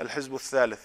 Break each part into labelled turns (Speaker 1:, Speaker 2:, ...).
Speaker 1: الحزب الثالث.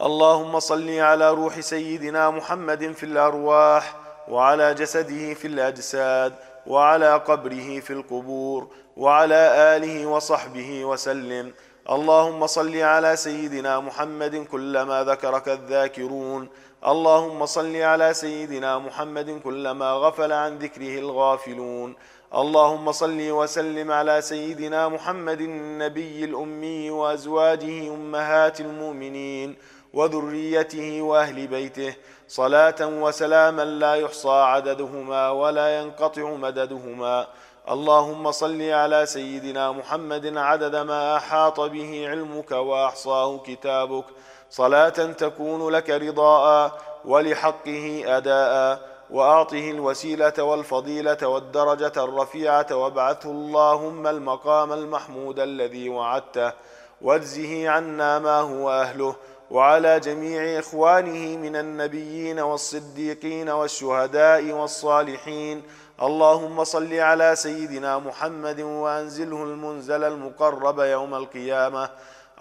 Speaker 1: اللهم صل على روح سيدنا محمد في الأرواح وعلى جسده في الأجساد وعلى قبره في القبور وعلى آله وصحبه وسلم. اللهم صل على سيدنا محمد كلما ذكرك الذاكرون. اللهم صل على سيدنا محمد كلما غفل عن ذكره الغافلون. اللهم صل وسلم على سيدنا محمد النبي الأمي وأزواجه أمهات المؤمنين وذريته وأهل بيته. صلاة وسلاما لا يحصى عددهما ولا ينقطع مددهما. اللهم صل على سيدنا محمد عدد ما أحاط به علمك وأحصاه كتابك. صلاة تكون لك رضاء ولحقه أداء. وآعطه الوسيلة والفضيلة والدرجة الرفيعة وابعثه اللهم المقام المحمود الذي وعدته واجزه عنا ما هو أهله وعلى جميع إخوانه من النبيين والصديقين والشهداء والصالحين. اللهم صل على سيدنا محمد وأنزله المنزل المقرب يوم القيامة.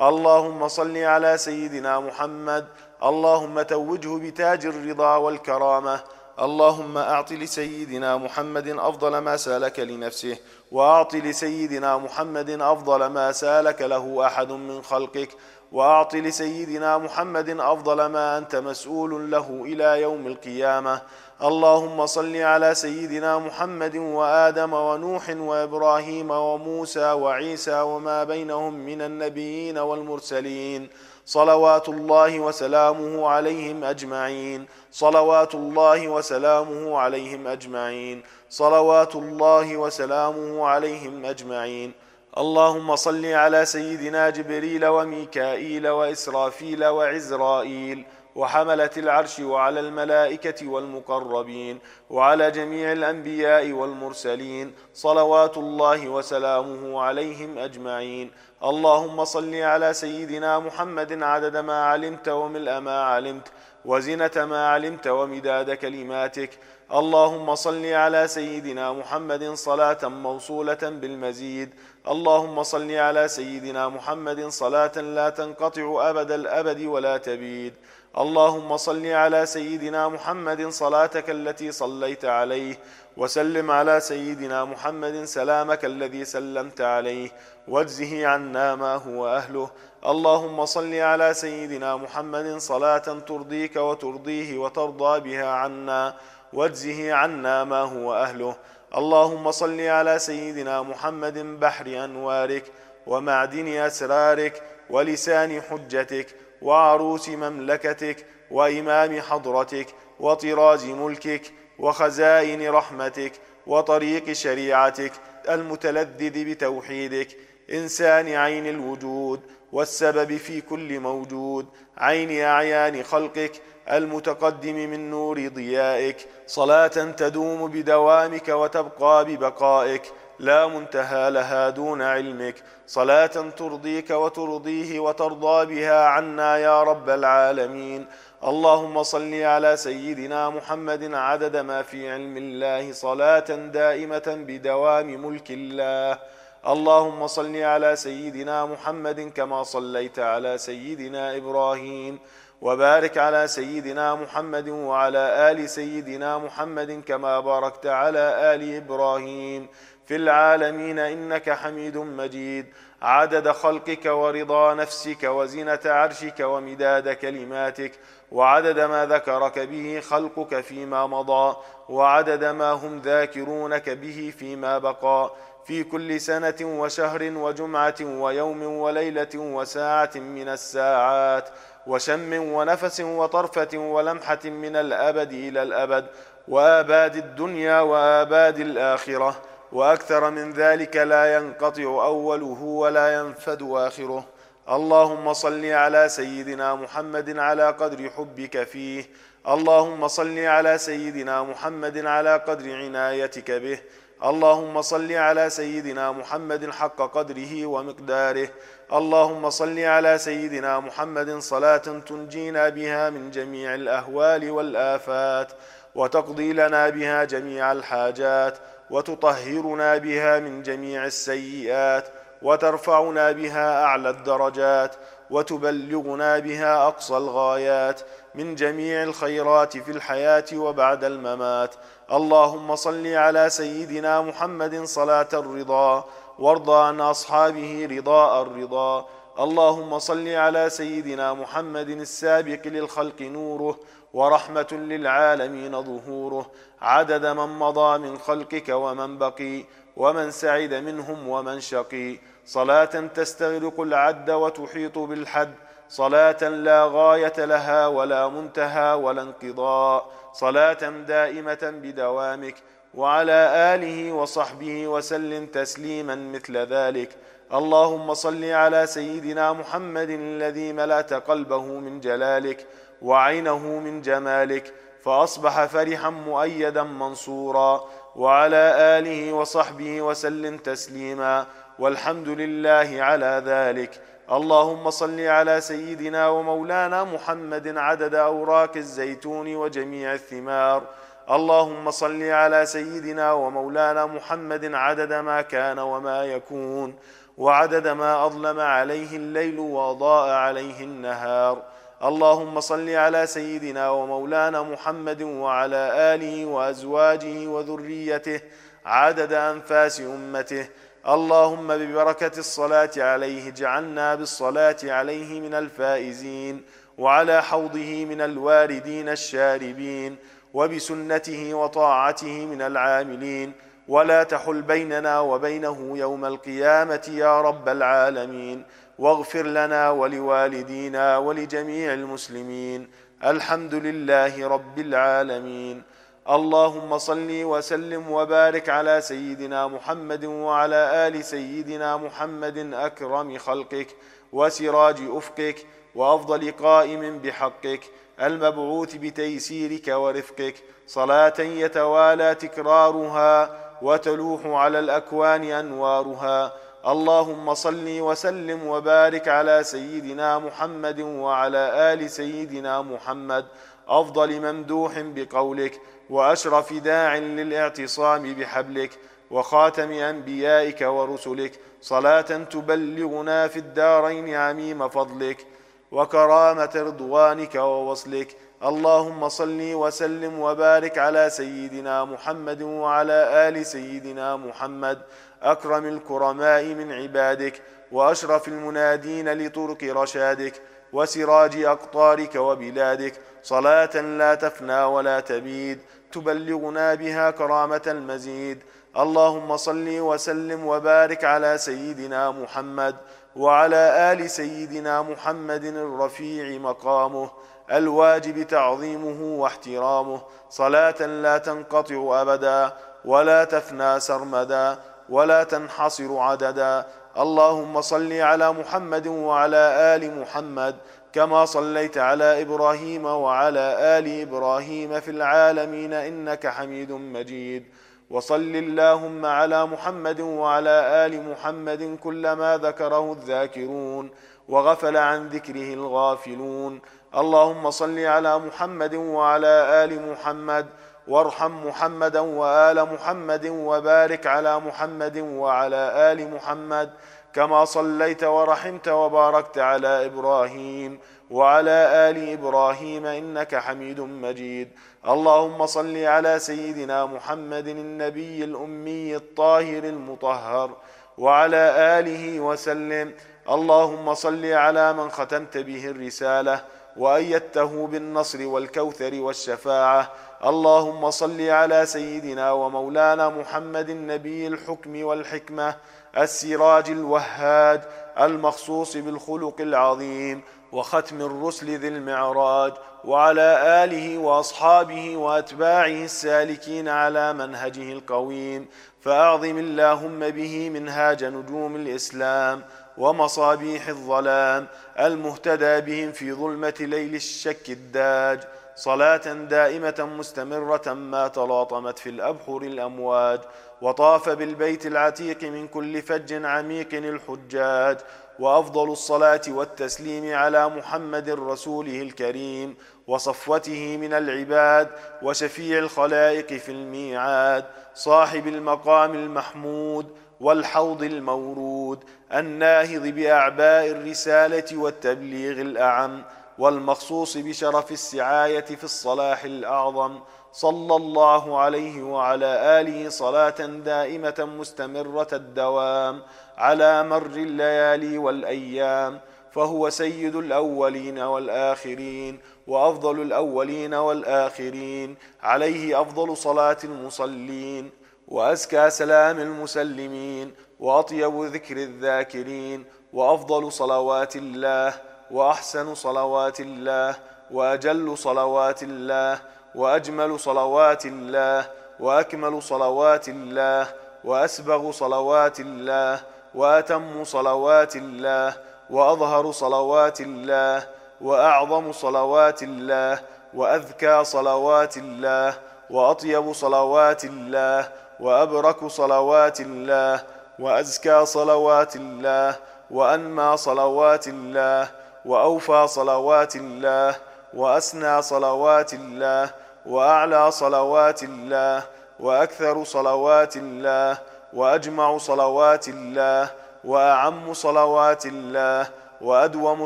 Speaker 1: اللهم صل على سيدنا محمد. اللهم توجه بتاج الرضا والكرامة. اللهم أعط لسيدنا محمد أفضل ما سالك لنفسه وأعط لسيدنا محمد أفضل ما سالك له أحد من خلقك وأعط لسيدنا محمد أفضل ما أنت مسؤول له إلى يوم القيامة. اللهم صل على سيدنا محمد وآدم ونوح وإبراهيم وموسى وعيسى وما بينهم من النبيين والمرسلين. صلوات الله وسلامه عليهم أجمعين. صلوات الله وسلامه عليهم أجمعين. صلوات الله وسلامه عليهم أجمعين. اللهم صل على سيدنا جبريل وميكائيل وإسرافيل وعزرائيل وحملة العرش وعلى الملائكة والمقربين وعلى جميع الأنبياء والمرسلين. صلوات الله وسلامه عليهم أجمعين. اللهم صل على سيدنا محمد عدد ما علمت وملء ما علمت وزنة ما علمت ومداد كلماتك. اللهم صل على سيدنا محمد صلاة موصولة بالمزيد. اللهم صل على سيدنا محمد صلاة لا تنقطع أبد الأبد ولا تبيد. اللهم صل على سيدنا محمد صلاتك التي صليت عليه. وسلم على سيدنا محمد سلامك الذي سلمت عليه واجزه عنا ما هو أهله. اللهم صل على سيدنا محمد صلاة ترضيك وترضيه وترضى بها عنا واجزه عنا ما هو أهله. اللهم صل على سيدنا محمد بحر أنوارك ومعدن أسرارك ولسان حجتك وعروس مملكتك وإمام حضرتك وطراز ملكك وخزائن رحمتك وطريق شريعتك المتلذذ بتوحيدك إنسان عين الوجود والسبب في كل موجود عين أعيان خلقك المتقدم من نور ضيائك صلاة تدوم بدوامك وتبقى ببقائك لا منتهى لها دون علمك صلاة ترضيك وترضيه وترضى بها عنا يا رب العالمين. اللهم صل على سيدنا محمد عدد ما في علم الله صلاة دائمة بدوام ملك الله. اللهم صل على سيدنا محمد كما صليت على سيدنا إبراهيم. وبارك على سيدنا محمد وعلى آل سيدنا محمد كما باركت على آل إبراهيم. في العالمين إنك حميد مجيد. عدد خلقك ورضا نفسك وزنه عرشك ومداد كلماتك. وعدد ما ذكرك به خلقك فيما مضى وعدد ما هم ذاكرونك به فيما بقى. في كل سنة وشهر وجمعة ويوم وليلة وساعة من الساعات وشم ونفس وطرفة ولمحة من الأبد إلى الأبد وآباد الدنيا وآباد الآخرة. وأكثر من ذلك لا ينقطع أوله ولا ينفد آخره. اللهم صل على سيدنا محمد على قدر حبك فيه. اللهم صل على سيدنا محمد على قدر عنايتك به. اللهم صل على سيدنا محمد حق قدره ومقداره. اللهم صل على سيدنا محمد صلاة تنجينا بها من جميع الأهوال والآفات وتقضي لنا بها جميع الحاجات وتطهرنا بها من جميع السيئات وترفعنا بها أعلى الدرجات وتبلغنا بها أقصى الغايات من جميع الخيرات في الحياة وبعد الممات. اللهم صل على سيدنا محمد صلاة الرضا وارض عن أصحابه رضاء الرضا. اللهم صل على سيدنا محمد السابق للخلق نوره ورحمة للعالمين ظهوره. عدد من مضى من خلقك ومن بقي ومن سعد منهم ومن شقي. صلاة تستغرق العد وتحيط بالحد صلاة لا غاية لها ولا منتهى ولا انقضاء صلاة دائمة بدوامك وعلى آله وصحبه وسلم تسليما مثل ذلك. اللهم صل على سيدنا محمد الذي ملأت قلبه من جلالك وعينه من جمالك فأصبح فرحا مؤيدا منصورا وعلى آله وصحبه وسلم تسليما. والحمد لله على ذلك. اللهم صل على سيدنا ومولانا محمد عدد أوراق الزيتون وجميع الثمار. اللهم صل على سيدنا ومولانا محمد عدد ما كان وما يكون وعدد ما أظلم عليه الليل وأضاء عليه النهار. اللهم صل على سيدنا ومولانا محمد وعلى آله وأزواجه وذريته عدد أنفاس أمته. اللهم ببركة الصلاة عليه اجعلنا بالصلاة عليه من الفائزين وعلى حوضه من الواردين الشاربين وبسنته وطاعته من العاملين. ولا تحل بيننا وبينه يوم القيامة يا رب العالمين. واغفر لنا ولوالدينا ولجميع المسلمين. الحمد لله رب العالمين. اللهم صل وسلم وبارك على سيدنا محمد وعلى آل سيدنا محمد أكرم خلقك وسراج أفقك وأفضل قائم بحقك المبعوث بتيسيرك ورفقك صلاة يتوالى تكرارها وتلوح على الأكوان أنوارها اللهم صل وسلم وبارك على سيدنا محمد وعلى آل سيدنا محمد أفضل ممدوح بقولك وأشرف داع للاعتصام بحبلك وخاتم أنبيائك ورسلك. صلاة تبلغنا في الدارين عميم فضلك وكرامة رضوانك ووصلك. اللهم صل وسلم وبارك على سيدنا محمد وعلى آل سيدنا محمد. أكرم الكرماء من عبادك وأشرف المنادين لطرق رشادك وسراج أقطارك وبلادك. صلاة لا تفنى ولا تبيد. تبلغنا بها كرامة المزيد. اللهم صل وسلم وبارك على سيدنا محمد وعلى آل سيدنا محمد الرفيع مقامه الواجب تعظيمه واحترامه. صلاة لا تنقطع أبدا ولا تفنى سرمدا ولا تنحصر عددا. اللهم صل على محمد وعلى آل محمد كما صليت على إبراهيم وعلى آل إبراهيم في العالمين إنك حميد مجيد. وصل اللهم على محمد وعلى آل محمد كلما ذكره الذاكرون وغفل عن ذكره الغافلون. اللهم صل على محمد وعلى آل محمد وارحم محمدا وآل محمد وبارك على محمد وعلى آل محمد. كما صليت ورحمت وباركت على إبراهيم وعلى آل إبراهيم إنك حميد مجيد. اللهم صل على سيدنا محمد النبي الأمي الطاهر المطهر وعلى آله وسلم. اللهم صل على من ختمت به الرسالة وأيدته بالنصر والكوثر والشفاعة. اللهم صل على سيدنا ومولانا محمد النبي الحكم والحكمة السراج الوهاج المخصوص بالخلق العظيم وختم الرسل ذي المعراج وعلى آله وأصحابه وأتباعه السالكين على منهجه القويم. فأعظم اللهم به منهاج نجوم الإسلام ومصابيح الظلام المهتدى بهم في ظلمة ليل الشك الداج. صلاة دائمة مستمرة ما تلاطمت في الأبحر الأمواج وطاف بالبيت العتيق من كل فج عميق الحجاج وأفضل الصلاة والتسليم على محمد رسوله الكريم وصفوته من العباد وشفيع الخلائق في الميعاد صاحب المقام المحمود والحوض المورود الناهض بأعباء الرسالة والتبليغ الأعم والمخصوص بشرف السعاية في الصلاح الأعظم. صلى الله عليه وعلى آله صلاة دائمة مستمرة الدوام على مر الليالي والأيام. فهو سيد الأولين والآخرين وأفضل الأولين والآخرين. عليه أفضل صلاة المصلين وأزكى سلام المسلمين وأطيب ذكر الذاكرين وأفضل صلوات الله واحسن صلوات الله واجل صلوات الله واجمل صلوات الله واكمل صلوات الله واسبغ صلوات الله واتم صلوات الله واظهر صلوات الله واعظم صلوات الله واذكى صلوات الله واطيب صلوات الله وابرك صلوات الله وازكى صلوات الله وانمى صلوات الله واوفى صلوات الله واسنى صلوات الله واعلى صلوات الله وأكثر صلوات الله واجمع صلوات الله واعم صلوات الله وادوم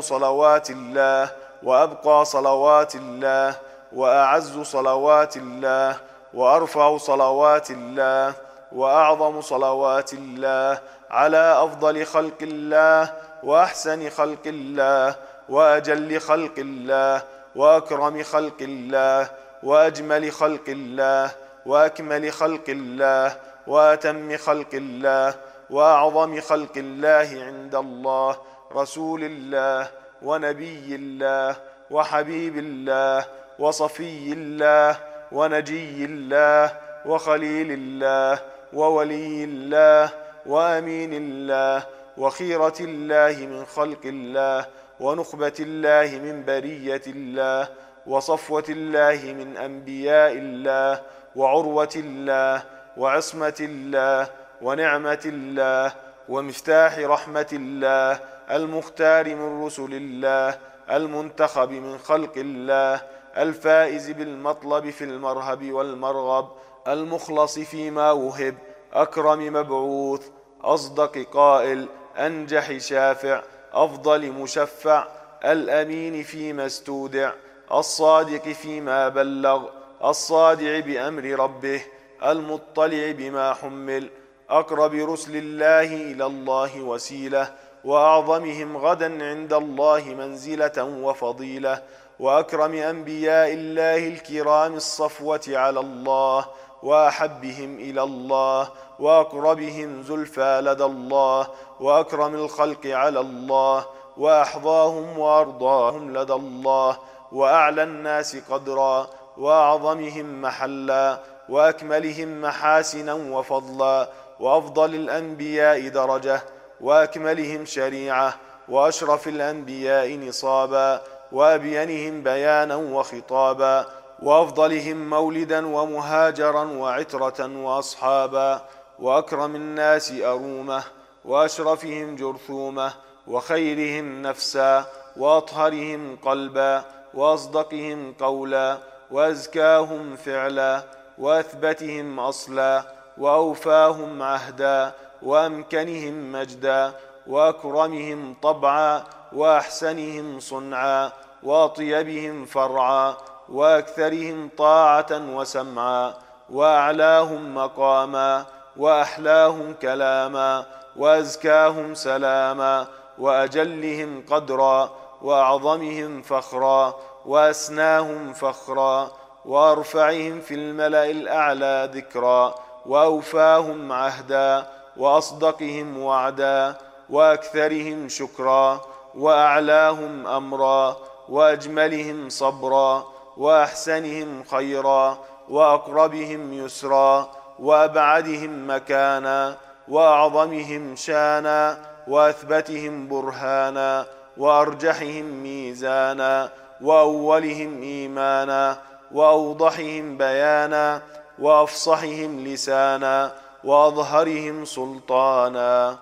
Speaker 1: صلوات الله وابقى صلوات الله واعز صلوات الله وارفع صلوات الله واعظم صلوات الله على افضل خلق الله وأحسن خلق الله وأجل خلق الله وأكرم خلق الله وأجمل خلق الله وأكمل خلق الله وأتم خلق الله وأعظم خلق الله عند الله رسول الله ونبي الله وحبيب الله وصفي الله ونجي الله وخليل الله وولي الله وأمين الله وخيرة الله من خلق الله ونخبة الله من برية الله وصفوة الله من أنبياء الله وعروة الله وعصمة الله ونعمة الله ومفتاح رحمة الله المختار من رسل الله المنتخب من خلق الله الفائز بالمطلب في المرهب والمرغب المخلص فيما وهب أكرم مبعوث أصدق قائل أنجح شافع أفضل مشفع الأمين فيما استودع الصادق فيما بلغ الصادع بأمر ربه المطلع بما حمل أقرب رسل الله إلى الله وسيلة وأعظمهم غدا عند الله منزلة وفضيلة وأكرم أنبياء الله الكرام الصفوة على الله وأحبهم إلى الله وأقربهم زلفى لدى الله وأكرم الخلق على الله وأحظاهم وأرضاهم لدى الله وأعلى الناس قدرا وأعظمهم محلا وأكملهم محاسنا وفضلا وأفضل الأنبياء درجة وأكملهم شريعة وأشرف الأنبياء نصابا وأبينهم بيانا وخطابا وأفضلهم مولدا ومهاجرا وعترة وأصحابا وأكرم الناس أرومه وأشرفهم جرثومه وخيرهم نفسا وأطهرهم قلبا وأصدقهم قولا وأزكاهم فعلا وأثبتهم أصلا وأوفاهم عهدا وأمكنهم مجدا وأكرمهم طبعا وأحسنهم صنعا واطيبهم فرعا وأكثرهم طاعة وسمعا وأعلاهم مقاما. وأحلاهم كلاما وأزكاهم سلاما وأجلهم قدرا وأعظمهم فخرا وأسناهم فخرا وأرفعهم في الملأ الأعلى ذكرا وأوفاهم عهدا وأصدقهم وعدا وأكثرهم شكرا وأعلاهم أمرا وأجملهم صبرا وأحسنهم خيرا وأقربهم يسرا وأبعدهم مكانا وأعظمهم شانا وأثبتهم برهانا وأرجحهم ميزانا وأولهم إيمانا وأوضحهم بيانا وأفصحهم لسانا وأظهرهم سلطانا